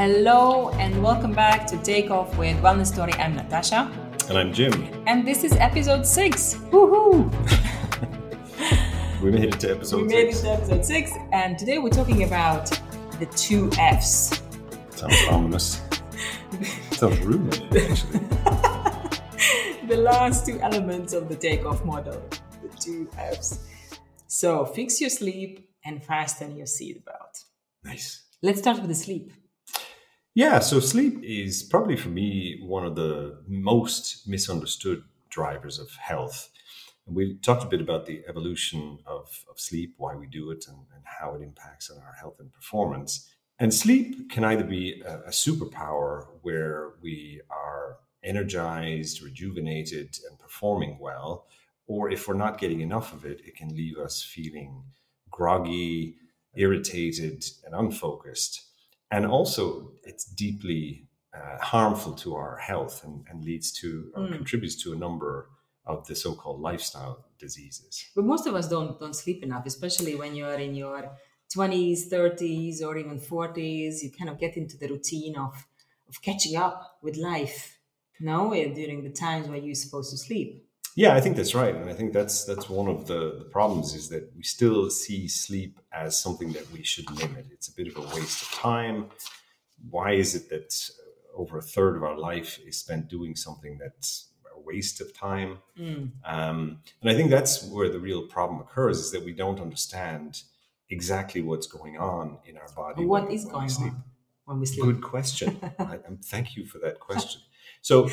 Hello and welcome back to Take Off with Wellnesstory. I'm Natasa. And I'm Jim. And this is episode six. Woohoo! we made it to episode we made six. it to episode six. And today we're talking about the two F's. Sounds ominous. Sounds rude, actually. the last two elements of the takeoff model, the two F's. So fix your sleep and fasten your seatbelt. Nice. Let's start with the sleep. Yeah, so sleep is probably for me one of the most misunderstood drivers of health. And we talked a bit about the evolution of, of sleep, why we do it, and, and how it impacts on our health and performance. And sleep can either be a, a superpower where we are energized, rejuvenated, and performing well, or if we're not getting enough of it, it can leave us feeling groggy, irritated, and unfocused. And also, it's deeply uh, harmful to our health and, and leads to or Mm. contributes to a number of the so-called lifestyle diseases. But most of us don't don't sleep enough, especially when you are in your 20s, 30s, or even 40s. You kind of get into the routine of of catching up with life. No, eh, during the times when you're supposed to sleep. Yeah, I think that's right, and I think that's that's one of the, the problems is that we still see sleep as something that we should limit. It's a bit of a waste of time. Why is it that over a third of our life is spent doing something that's a waste of time? Mm. Um, and I think that's where the real problem occurs: is that we don't understand exactly what's going on in our body. What when- is when we going sleep. on when we sleep? Good question. I, um, thank you for that question. So,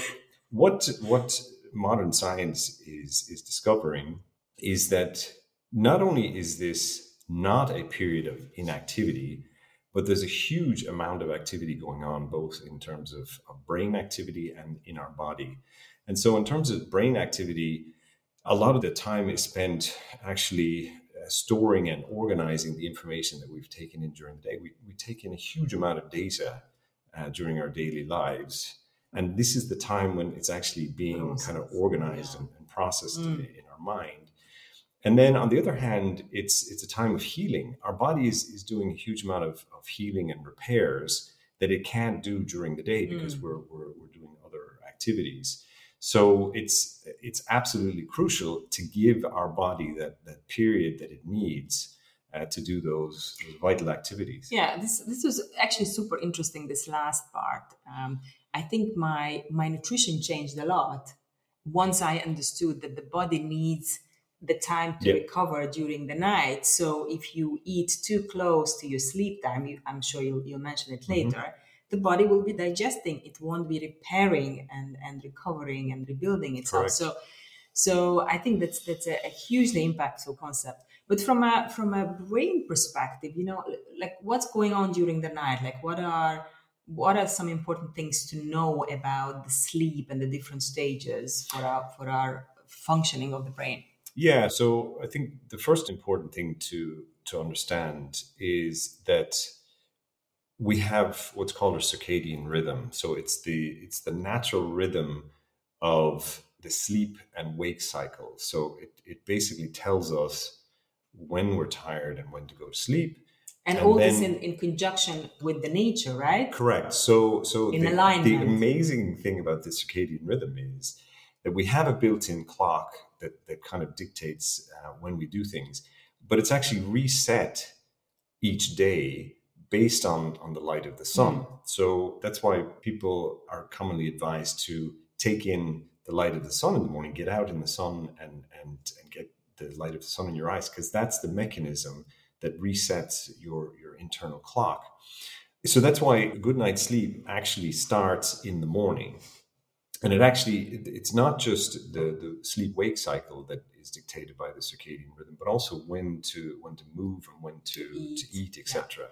what what modern science is is discovering is that not only is this not a period of inactivity, but there's a huge amount of activity going on, both in terms of, of brain activity and in our body. And so, in terms of brain activity, a lot of the time is spent actually uh, storing and organizing the information that we've taken in during the day. We, we take in a huge amount of data uh, during our daily lives. And this is the time when it's actually being kind of organized yeah. and, and processed Mm. in, in our mind. And then on the other hand, it's it's a time of healing. Our body is, is doing a huge amount of, of healing and repairs that it can't do during the day because Mm. we're, we're, we're doing other activities. So it's it's absolutely crucial to give our body that, that period that it needs uh, to do those, those vital activities. Yeah, this this was actually super interesting. This last part, um, I think my my nutrition changed a lot once I understood that the body needs the time to recover during the night. So if you eat too close to your sleep time, you, I'm sure you'll, you'll mention it Mm-hmm. later. The body will be digesting; it won't be repairing and and recovering and rebuilding itself. Correct. So, so I think that's that's a, a hugely impactful concept. But from a from a brain perspective, you know, like what's going on during the night? Like what are what are some important things to know about the sleep and the different stages for our for our functioning of the brain? Yeah, so I think the first important thing to to understand is that we have what's called a circadian rhythm. So it's the it's the natural rhythm of the sleep and wake cycle. So it, it basically tells us when we're tired and when to go to sleep. And, And all this in, in conjunction with the nature, right? Correct. So so In the, the amazing thing about the circadian rhythm is that we have a built-in clock that, that kind of dictates uh, when we do things, but it's actually reset each day based on on the light of the sun. So that's why people are commonly advised to take in the light of the sun in the morning, get out in the sun and and, and get the light of the sun in your eyes, because that's the mechanism that resets your your internal clock. So that's why a good night's sleep actually starts in the morning. And it actually, it- it's not just the, the sleep wake cycle that is dictated by the circadian rhythm, but also when to when to move and when to, Eat, to eat, yeah. etc.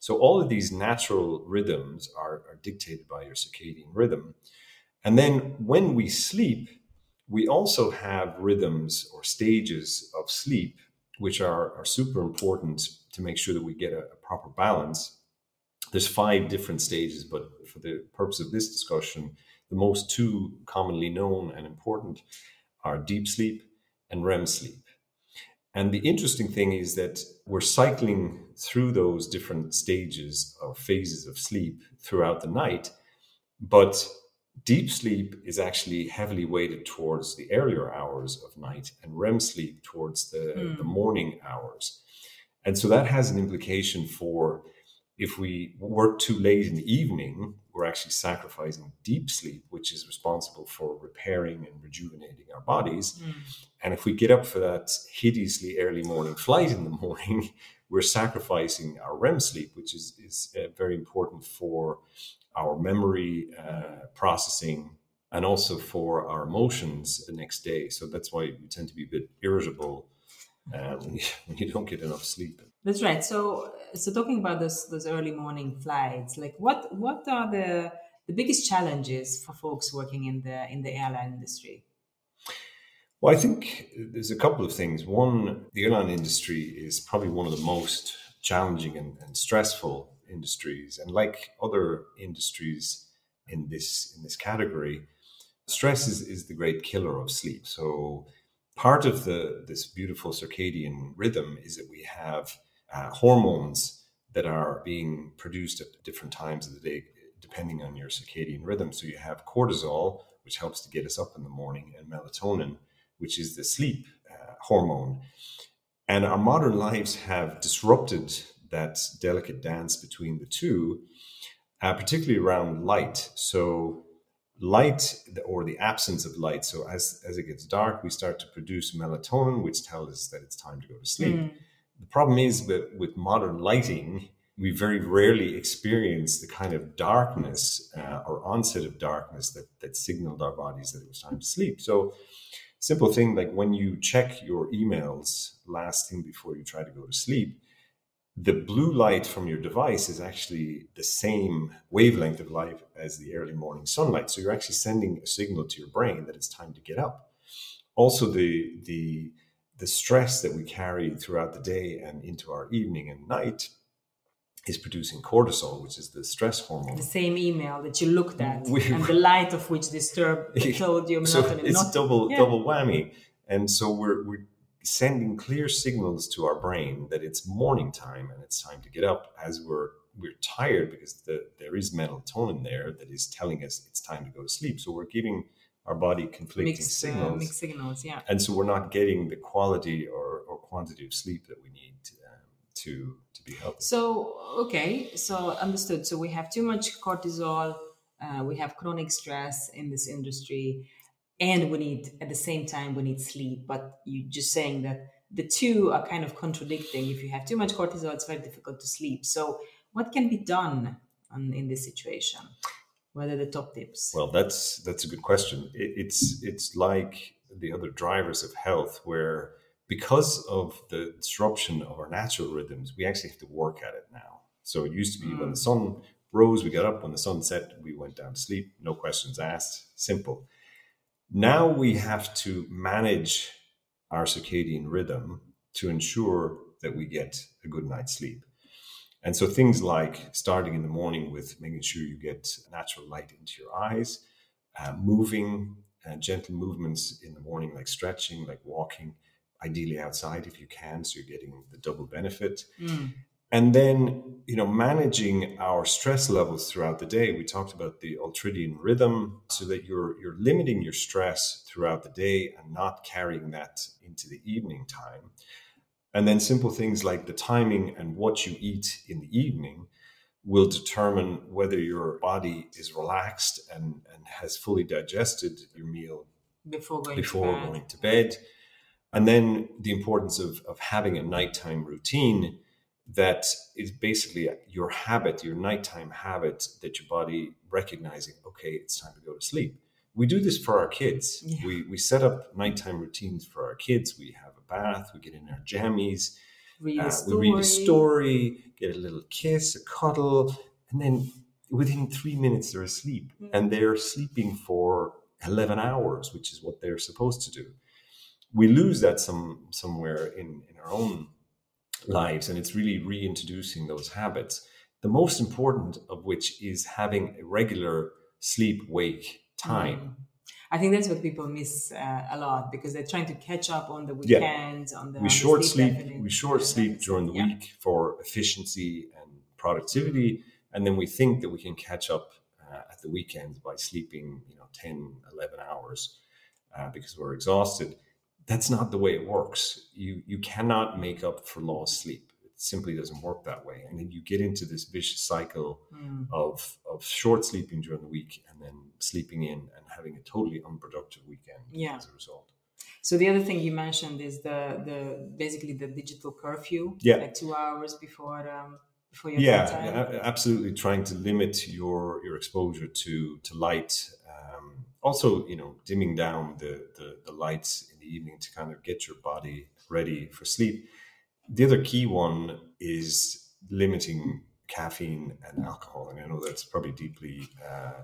So all of these natural rhythms are, are dictated by your circadian rhythm. And then when we sleep, we also have rhythms or stages of sleep, which are, are super important to make sure that we get a, a proper balance. There's five different stages, but for the purpose of this discussion, the most two commonly known and important are deep sleep and REM sleep. And the interesting thing is that we're cycling through those different stages or phases of sleep throughout the night. But deep sleep is actually heavily weighted towards the earlier hours of night and REM sleep towards the, mm. the morning hours. And so that has an implication for if we work too late in the evening, we're actually sacrificing deep sleep, which is responsible for repairing and rejuvenating our bodies. Mm. And if we get up for that hideously early morning flight in the morning, we're sacrificing our REM sleep, which is, is uh, very important for our memory uh, processing and also for our emotions the next day. So that's why you tend to be a bit irritable uh, when, you, when you don't get enough sleep. That's right. So, so talking about those those early morning flights, like what what are the the biggest challenges for folks working in the in the airline industry? Well, I think there's a couple of things. One, the airline industry is probably one of the most challenging and, and stressful industries, and like other industries in this in this category, stress is, is the great killer of sleep. So part of the this beautiful circadian rhythm is that we have uh, hormones that are being produced at different times of the day depending on your circadian rhythm so you have cortisol which helps to get us up in the morning and melatonin which is the sleep uh, hormone and our modern lives have disrupted that delicate dance between the two uh, particularly around light so light or the absence of light. So as as it gets dark, we start to produce melatonin, which tells us that it's time to go to sleep. Mm. The problem is that with modern lighting, we very rarely experience the kind of darkness uh, or onset of darkness that that signaled our bodies that it was time to sleep. So simple thing like when you check your emails last thing before you try to go to sleep the blue light from your device is actually the same wavelength of light as the early morning sunlight. So you're actually sending a signal to your brain that it's time to get up. Also, the the the stress that we carry throughout the day and into our evening and night is producing cortisol, which is the stress hormone. The same email that you looked at, we, and the light of which disturbed told you so it's not, double yeah. double whammy. And so we're we're sending clear signals to our brain that it's morning time and it's time to get up as we're we're tired because the, there is melatonin there that is telling us it's time to go to sleep. So we're giving our body conflicting mixed, signals. uh, mixed signals yeah. And so we're not getting the quality or, or quantity of sleep that we need to, um, to to be healthy. So okay so understood. So we have too much cortisol uh, we have chronic stress in this industry and we need at the same time we need sleep. But you're just saying that the two are kind of contradicting. If you have too much cortisol it's very difficult to sleep. So what can be done on, in this situation? What are the top tips? Well that's that's a good question. It, it's it's like the other drivers of health where because of the disruption of our natural rhythms we actually have to work at it now. So it used to be mm. when the sun rose we got up. When the sun set we went down to sleep. No questions asked. Simple now we have to manage our circadian rhythm to ensure that we get a good night's sleep. And so things like starting in the morning with making sure you get natural light into your eyes, uh, moving uh, gentle movements in the morning, like stretching, like walking, ideally outside if you can, so you're getting the double benefit. Mm and then you know managing our stress levels throughout the day we talked about the ultradian rhythm so that you're you're limiting your stress throughout the day and not carrying that into the evening time and then simple things like the timing and what you eat in the evening will determine whether your body is relaxed and, and has fully digested your meal before going, before to, bed. going to bed and then the importance of, of having a nighttime routine that is basically your habit, your nighttime habit that your body recognizing, okay, it's time to go to sleep. We do this for our kids. Yeah. We, we set up nighttime routines for our kids. We have a bath, we get in our jammies, read uh, we read a story, get a little kiss, a cuddle, and then within three minutes they're asleep. Mm-hmm. And they're sleeping for 11 hours, which is what they're supposed to do. We lose that some somewhere in, in our own lives and it's really reintroducing those habits the most important of which is having a regular sleep wake time mm. I think that's what people miss uh, a lot because they're trying to catch up on the weekends, yeah. on the we on short the sleep. deficit. We short sleep during the Yeah. week for efficiency and productivity, and then we think that we can catch up uh, at the weekends by sleeping, you know, 10, 11 hours uh, because we're exhausted. That's not the way it works. You you cannot make up for lost sleep. It simply doesn't work that way, and then you get into this vicious cycle Mm. of of short sleeping during the week and then sleeping in and having a totally unproductive weekend Yeah. as a result. So the other thing you mentioned is the the basically the digital curfew. Yeah. Like two hours before um before your Yeah, bedtime. absolutely. Trying to limit your your exposure to to light. Also, you know, dimming down the, the the lights in the evening to kind of get your body ready for sleep. The other key one is limiting caffeine and alcohol, and I know that's probably deeply uh,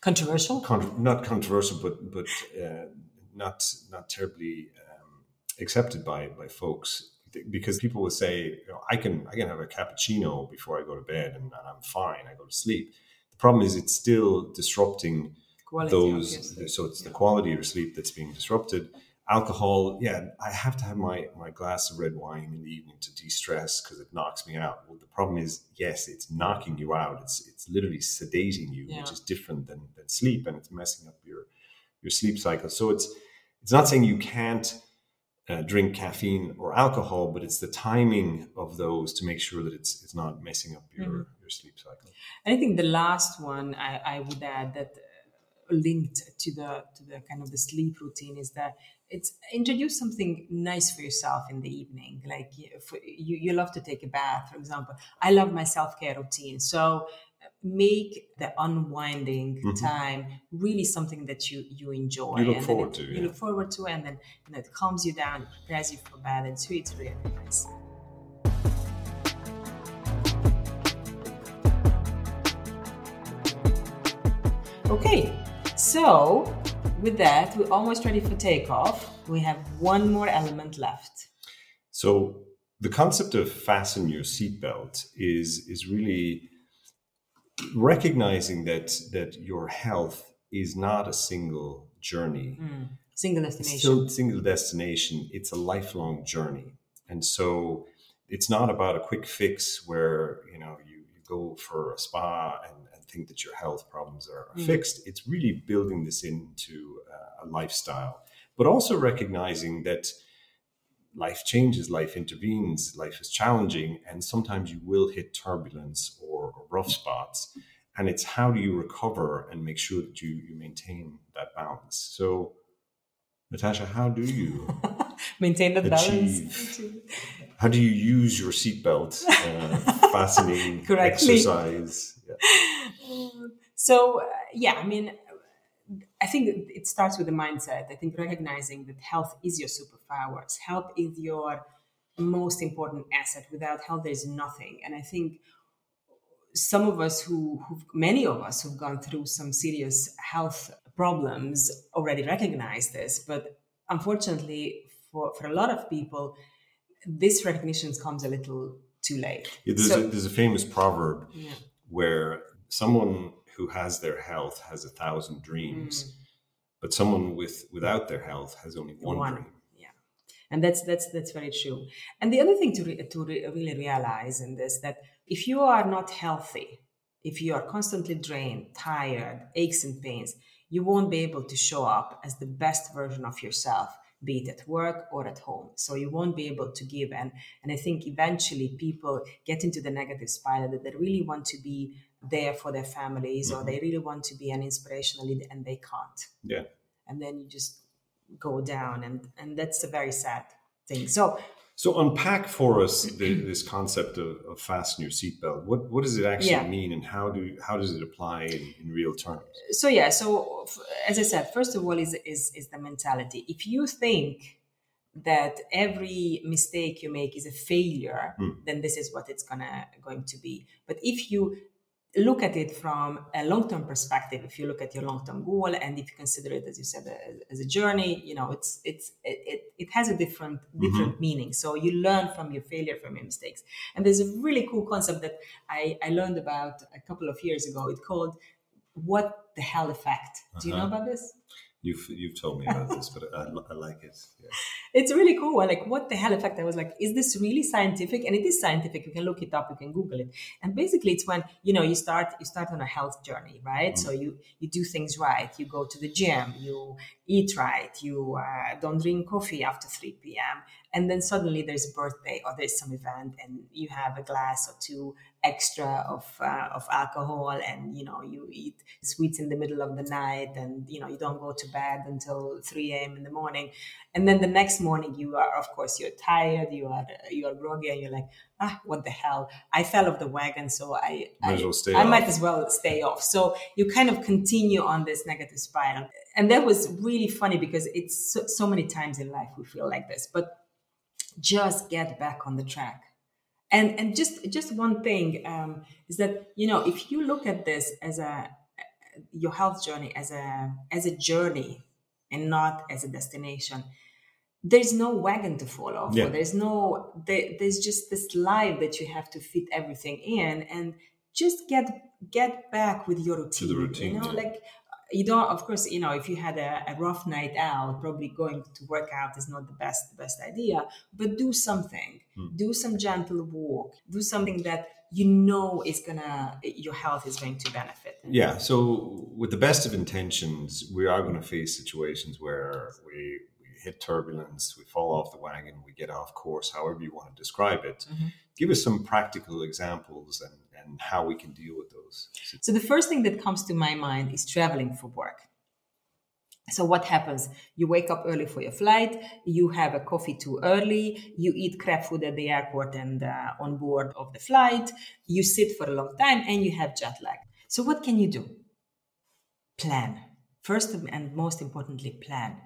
Controversial. con- not controversial, but but uh, not not terribly um, accepted by by folks because people will say, you know, I can I can have a cappuccino before I go to bed and, and I'm fine. I go to sleep. The problem is it's still disrupting Quality those. sleep. So it's the quality of your sleep that's being disrupted. Alcohol, yeah, I have to have my my glass of red wine in the evening to de-stress because it knocks me out. Well, the problem is, yes, it's knocking you out. It's it's literally sedating you, Yeah. which is different than, than sleep, and it's messing up your your sleep cycle. So it's it's not saying you can't uh, drink caffeine or alcohol, but it's the timing of those to make sure that it's it's not messing up your Mhm. your sleep cycle. And I think the last one I, I would add that linked to the to the kind of the sleep routine is that it's introduce something nice for yourself in the evening. Like you, you love to take a bath, for example. I love my self care routine, so uh, make the unwinding Mhm. time really something that you you enjoy. You look and forward it- to, You look forward to, and then you know, it calms you down, prepares you for bed, and so it's really nice. Okay, so with that, we're almost ready for takeoff. We have one more element left. So the concept of fasten your seatbelt is is really recognizing that that your health is not a single journey. Hmm. Single It's destination. still single destination. It's a lifelong journey. And so it's not about a quick fix where, you know, you, you go for a spa and think that your health problems are Mm. fixed. It's really building this into uh, a lifestyle, but also recognizing that life changes, life intervenes, life is challenging, and sometimes you will hit turbulence or, or rough spots. And it's how do you recover and make sure that you, you maintain that balance. So, Natasa, how do you Maintain the balance. How do you use your seatbelt, uh, fastening exercise? Yeah. So, uh, yeah, I mean, I think it- starts with the mindset. I think recognizing that health is your superpowers, health is your most important asset. Without health, there's nothing. And I think some of us who, who many of us who've gone through some serious health problems already recognize this. But unfortunately, for, for a lot of people, this recognition comes a little too late. Yeah, there's, So- a, there's a famous proverb Yeah. where someone who has their health has a thousand dreams, mm. but someone with without their health has only one, One. dream. yeah and that's that's that's very true and the other thing to, re- to re- really realize in this that if you are not healthy if you are constantly drained tired aches and pains you won't be able to show up as the best version of yourself be it at work or at home so you won't be able to give and and i think eventually people get into the negative spiral that they really want to be there for their families or they really want to be an inspirational leader and they can't Yeah. and then you just go down and and that's a very sad thing so So unpack for us the, this concept of, of fasten your seatbelt. What what does it actually Yeah. mean, and how do how does it apply in, in real terms? so yeah so f- as i said first of all is is is the mentality if you think that every mistake you make is a failure Hmm. then this is what it's gonna going to be but if you look at it from a long-term perspective if you look at your long-term goal and if you consider it as you said as, a journey you know it's it's it, it, it has a different different meaning. So you learn from your failure from your mistakes. And there's a really cool concept that i i learned about a couple of years ago. It's called what the hell effect. Do you know Uh-huh. about this You've you've told me about this, but I, I like it. Yeah. It's really cool. Like, what the hell? In fact, I was like, is this really scientific? And it is scientific. You can look it up. You can Google it. And basically, it's when you know you start you start on a health journey, right? Mm. So you you do things right. You go to the gym. You eat right. You uh, don't drink coffee after three p.m. And then suddenly there's a birthday or there's some event, and you have a glass or two extra of uh, of alcohol and you know you eat sweets in the middle of the night and you know you don't go to bed until 3 a.m in the morning. And then the next morning you are of course you're tired you are you are groggy and you're like ah what the hell? I fell off the wagon so i might I, I might as well stay off. So you kind of continue on this negative spiral. And that was really funny because it's so, so many times in life we feel like this but just get back on the track and and just just one thing um, is that you know if you look at this as a your health journey as a as a journey and not as a destination there's no wagon to fall off yeah. there's no there, there's just this life that you have to fit everything in and just get get back with your routine, routine you know yeah. like you don't of course you know if you had a, a, rough night out probably going to work out is not the best the best idea but do something hmm. do some gentle walk do something that you know is gonna your health is going to benefit yeah so with the best of intentions we are going to face situations where we, we hit turbulence we fall off the wagon we get off course however you want to describe it mm-hmm. give us some practical examples and and how we can deal with those. So the first thing that comes to my mind is traveling for work. So what happens? You wake up early for your flight. You have a coffee too early. You eat crap food at the airport and uh, on board of the flight. You sit for a long time and you have jet lag. So what can you do? Plan. First and most importantly, plan.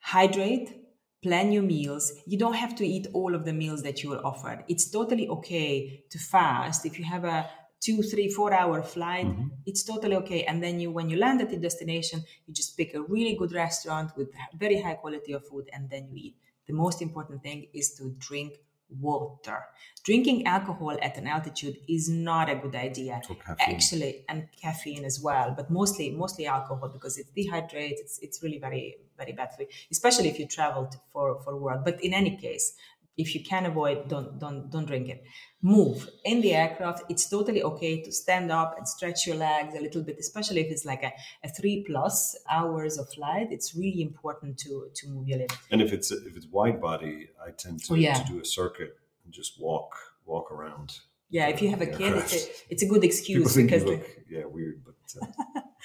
Hydrate, plan your meals. You don't have to eat all of the meals that you are offered. It's totally okay to fast. If you have a two, three, four hour flight, mm-hmm. it's totally okay. And then you, when you land at the destination, you just pick a really good restaurant with very high quality of food and then you eat. The most important thing is to drink water. Drinking alcohol at an altitude is not a good idea. Actually, and caffeine as well, but mostly mostly alcohol because it dehydrates. It's it's really very very bad for you, especially if you travel to, for for work. But in any case, if you can avoid, don't don't don't drink it. Move in the aircraft. It's totally okay to stand up and stretch your legs a little bit, especially if it's like a, a three plus hours of flight. It's really important to to move your legs. And if it's if it's wide body, I tend to, oh, yeah. to do a circuit and just walk walk around. Yeah, if you have a kid, it's a, it's a good excuse because look, yeah, weird, but uh,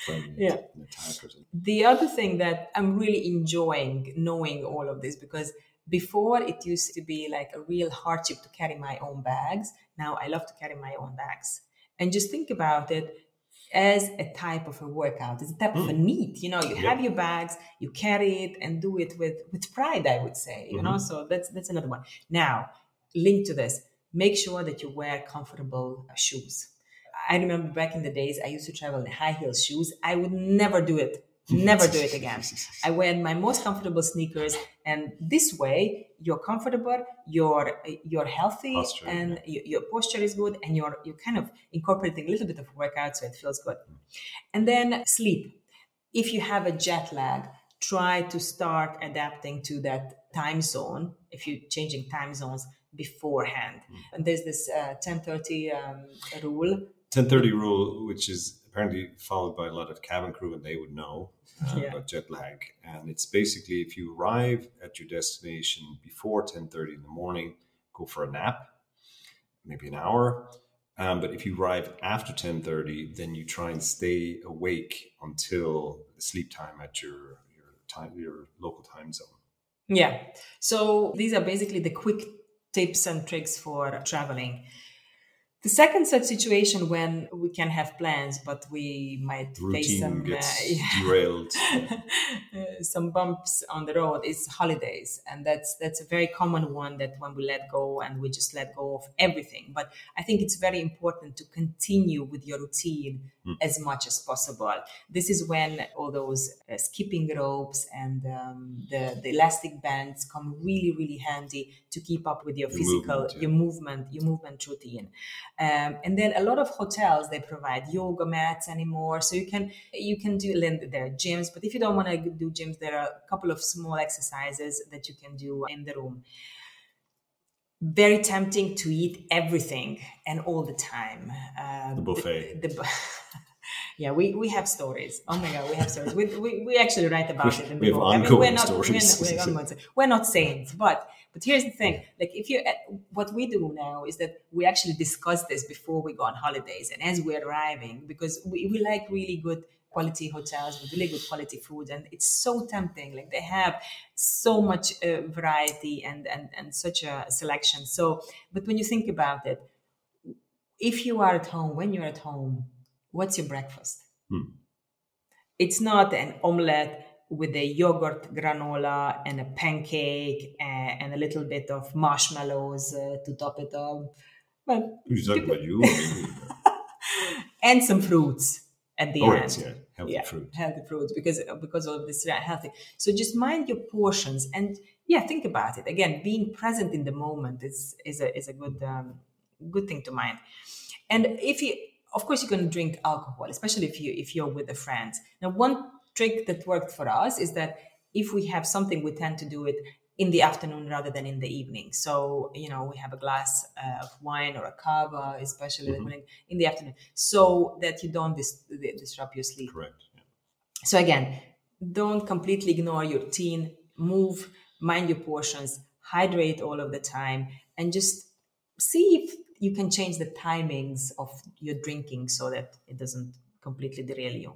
yeah. The other thing that I'm really enjoying knowing all of this because before it used to be like a real hardship to carry my own bags. Now I love to carry my own bags. And just think about it as a type of a workout. It's a type mm. of a need. You know, you have your bags, you carry it and do it with with pride, I would say. You mm-hmm. know, so that's that's another one. Now, linked to this, make sure that you wear comfortable shoes. I remember back in the days I used to travel in high heel shoes. I would never do it Never do it again. I wear my most comfortable sneakers, and this way you're comfortable, you're you're healthy, posture, and yeah. your posture is good, and you're you're kind of incorporating a little bit of workout, so it feels good. And then sleep. If you have a jet lag, try to start adapting to that time zone. If you're changing time zones beforehand, mm. and there's this uh, 10:30 um, rule. 10:30 rule, which is apparently followed by a lot of cabin crew, and they would know uh, yeah. about jet lag. And it's basically if you arrive at your destination before ten thirty in the morning, go for a nap, maybe an hour. Um, but if you arrive after ten thirty, then you try and stay awake until sleep time at your your time your local time zone. Yeah. So these are basically the quick tips and tricks for traveling. The second such situation when we can have plans, but we might Routine face some uh, derailed, some bumps on the road is holidays, and that's that's a very common one. That when we let go and we just let go of everything. But I think it's very important to continue with your routine mm. as much as possible. This is when all those uh, skipping ropes and um, the the elastic bands come really really handy to keep up with your, your physical movement, yeah. your movement your movement routine Um, and then a lot of hotels they provide yoga mats anymore, so you can you can do there are gyms. But if you don't want to do gyms, there are a couple of small exercises that you can do in the room. Very tempting to eat everything and all the time. Uh, the buffet. The, the, yeah, we, we have stories. Oh my god, we have stories. We, we, we actually write about it in the we book. I mean, we're not, stories. We're not, we're not saints, but but here's the thing: like if you, what we do now is that we actually discuss this before we go on holidays, and as we're arriving, because we, we like really good quality hotels with really good quality food and it's so tempting like they have so much uh, variety and, and and such a selection. So but when you think about it if you are at home when you're at home what's your breakfast? Hmm. it's not an omelette with a yogurt granola and a pancake and, and a little bit of marshmallows uh, to top it up. Well, Who's talking about you? and some fruits at the oh, end. Right, yeah, healthy yeah, fruit. Healthy fruits because because of this healthy. So just mind your portions and yeah, think about it. Again, being present in the moment is is a is a good um, good thing to mind. And if you of course you can drink alcohol, especially if you if you're with a friend. Now one trick that worked for us is that if we have something, we tend to do it in the afternoon rather than in the evening. So, you know, we have a glass uh, of wine or a cava, especially mm-hmm. in the afternoon, so that you don't dis- disrupt your sleep. Correct. Yeah. So, again, don't completely ignore your routine, move, mind your portions, hydrate all of the time, and just see if you can change the timings of your drinking so that it doesn't completely derail you.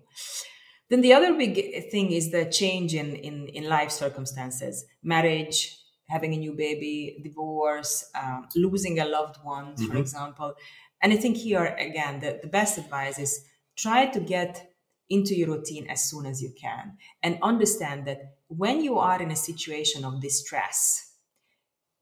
Then the other big thing is the change in, in, in life circumstances, marriage, having a new baby, divorce, um, losing a loved one, mm-hmm. for example. And I think here, again, the, the best advice is try to get into your routine as soon as you can and understand that when you are in a situation of distress,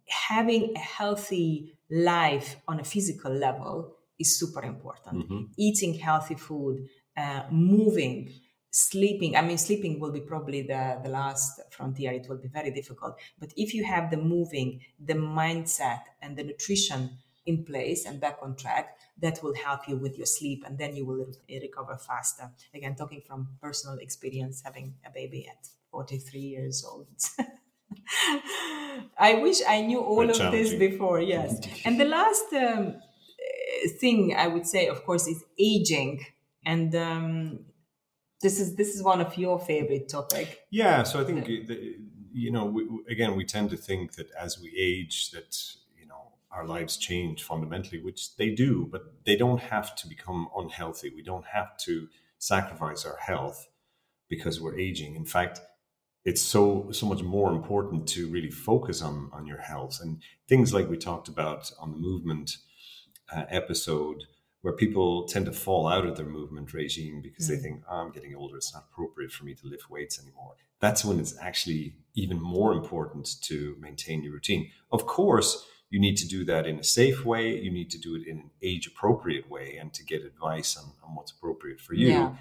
having a healthy life on a physical level is super important. Mm-hmm. Eating healthy food, uh, moving, sleeping i mean sleeping will be probably the, the last frontier. It will be very difficult. But if you have the moving the mindset and the nutrition in place and back on track that will help you with your sleep and then you will recover faster. Again talking from personal experience having a baby at 43 years old. I wish i knew all of this before yes. And the last um, thing i would say of course is aging. And um, this is this is one of your favorite topic. Yeah so i think the, you know we, again we tend to think that as we age that you know our lives change fundamentally which they do but they don't have to become unhealthy. We don't have to sacrifice our health because we're aging. In fact it's so so much more important to really focus on on your health. And things like we talked about on the movement uh, episode where people tend to fall out of their movement regime because mm. they think, oh, I'm getting older, it's not appropriate for me to lift weights anymore. That's when it's actually even more important to maintain your routine. Of course, you need to do that in a safe way, you need to do it in an age appropriate way and to get advice on, on what's appropriate for you. Yeah.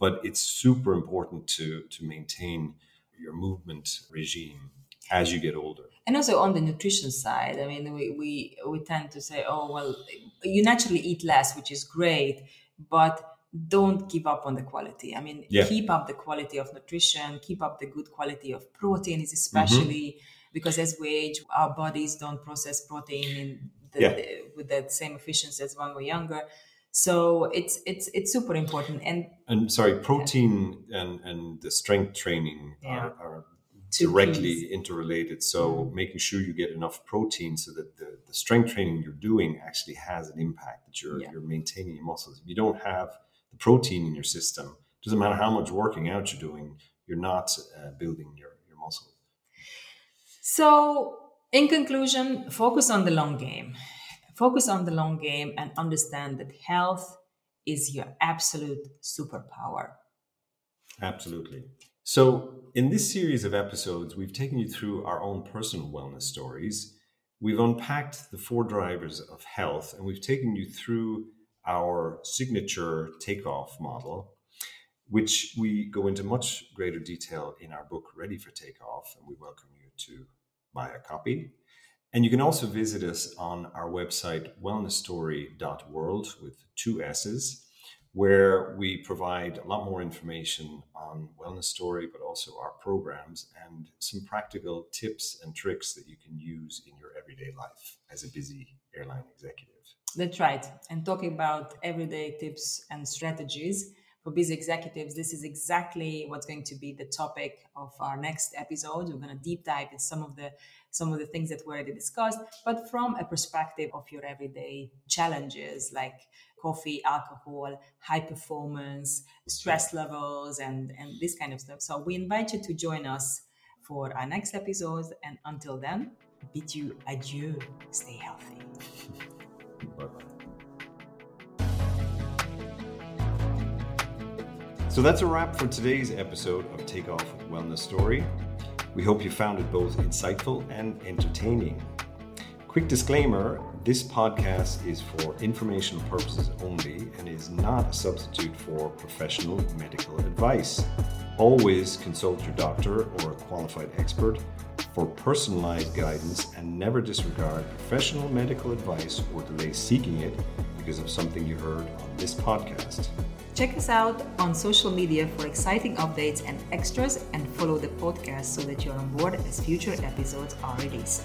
But it's super important to to maintain your movement regime as you get older and also on the nutrition side i mean we, we we tend to say oh well you naturally eat less which is great but don't give up on the quality i mean yeah. keep up the quality of nutrition keep up the good quality of proteins especially mm-hmm. because as we age our bodies don't process protein in the, yeah. the, with the same efficiency as when we're younger so it's it's it's super important and and sorry protein yeah. and and the strength training are, are directly interrelated. So mm. making sure you get enough protein so that the, the strength training you're doing actually has an impact, that you're yeah. you're maintaining your muscles. If you don't have the protein in your system, doesn't matter how much working out you're doing, you're not uh, building your, your muscles. So in conclusion, focus on the long game. Focus on the long game and understand that health is your absolute superpower. Absolutely. So, in this series of episodes, we've taken you through our own personal wellness stories. We've unpacked the four drivers of health, and we've taken you through our signature takeoff model, which we go into much greater detail in our book, Ready for Takeoff. And we welcome you to buy a copy. And you can also visit us on our website, wellnesstory.world with two S's, where we provide a lot more information on Wellness Story, but also our programs and some practical tips and tricks that you can use in your everyday life as a busy airline executive. That's right. And talking about everyday tips and strategies for busy executives, this is exactly what's going to be the topic of our next episode. We're going to deep dive in some of the some of the things that we already discussed, but from a perspective of your everyday challenges like coffee, alcohol, high performance, stress levels, and, and this kind of stuff. So we invite you to join us for our next episode. And until then, bid you adieu. Stay healthy. So that's a wrap for today's episode of Takeoff Wellnesstory. We hope you found it both insightful and entertaining. Quick disclaimer this podcast is for informational purposes only and is not a substitute for professional medical advice. Always consult your doctor or a qualified expert for personalized guidance and never disregard professional medical advice or delay seeking it because of something you heard on this podcast. Check us out on social media for exciting updates and extras, and follow the podcast so that you're on board as future episodes are released.